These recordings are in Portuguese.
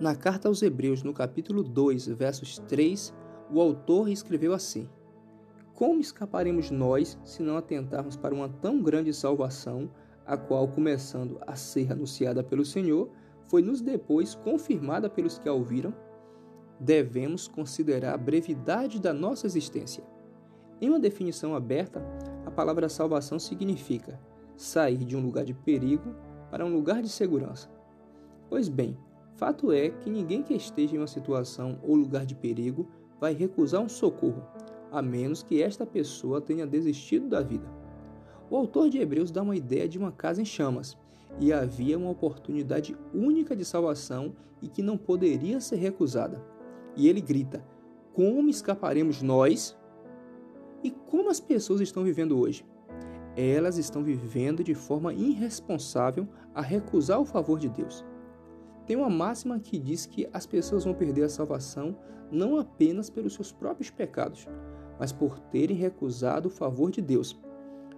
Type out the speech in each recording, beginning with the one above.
Na carta aos Hebreus, no capítulo 2, versos 3, o autor escreveu assim: Como escaparemos nós se não atentarmos para uma tão grande salvação, a qual, começando a ser anunciada pelo Senhor, foi-nos depois confirmada pelos que a ouviram? Devemos considerar a brevidade da nossa existência. Em uma definição aberta, a palavra salvação significa sair de um lugar de perigo para um lugar de segurança. Pois bem, Fato é que ninguém que esteja em uma situação ou lugar de perigo vai recusar um socorro, a menos que esta pessoa tenha desistido da vida. O autor de Hebreus dá uma ideia de uma casa em chamas, e havia uma oportunidade única de salvação e que não poderia ser recusada. E ele grita: Como escaparemos nós? E como as pessoas estão vivendo hoje? Elas estão vivendo de forma irresponsável a recusar o favor de Deus. Tem uma máxima que diz que as pessoas vão perder a salvação não apenas pelos seus próprios pecados, mas por terem recusado o favor de Deus.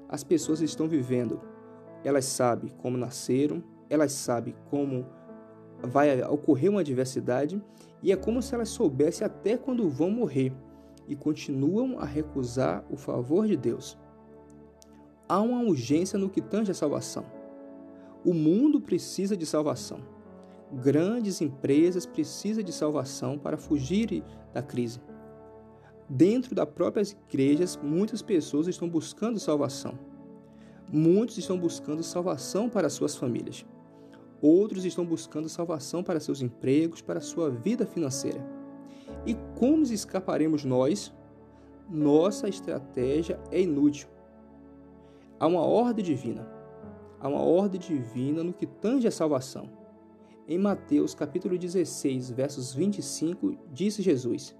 As pessoas estão vivendo, elas sabem como nasceram, elas sabem como vai ocorrer uma adversidade e é como se elas soubessem até quando vão morrer e continuam a recusar o favor de Deus. Há uma urgência no que tange a salvação. O mundo precisa de salvação grandes empresas precisam de salvação para fugir da crise. Dentro das próprias igrejas, muitas pessoas estão buscando salvação. Muitos estão buscando salvação para suas famílias. Outros estão buscando salvação para seus empregos, para sua vida financeira. E como escaparemos nós? Nossa estratégia é inútil. Há uma ordem divina. Há uma ordem divina no que tange a salvação. Em Mateus capítulo 16, versos 25, disse Jesus: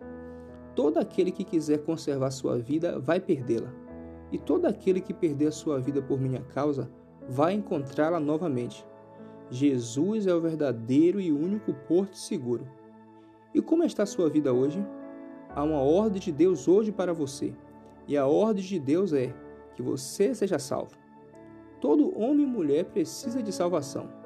Todo aquele que quiser conservar sua vida vai perdê-la, e todo aquele que perder a sua vida por minha causa vai encontrá-la novamente. Jesus é o verdadeiro e único porto seguro. E como está a sua vida hoje? Há uma ordem de Deus hoje para você, e a ordem de Deus é que você seja salvo. Todo homem e mulher precisa de salvação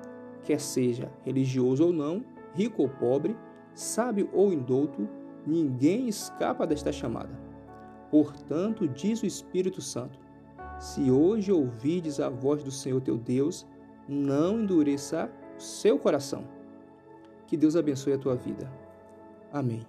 quer seja religioso ou não, rico ou pobre, sábio ou indouto, ninguém escapa desta chamada. Portanto, diz o Espírito Santo: Se hoje ouvides a voz do Senhor teu Deus, não endureça o seu coração. Que Deus abençoe a tua vida. Amém.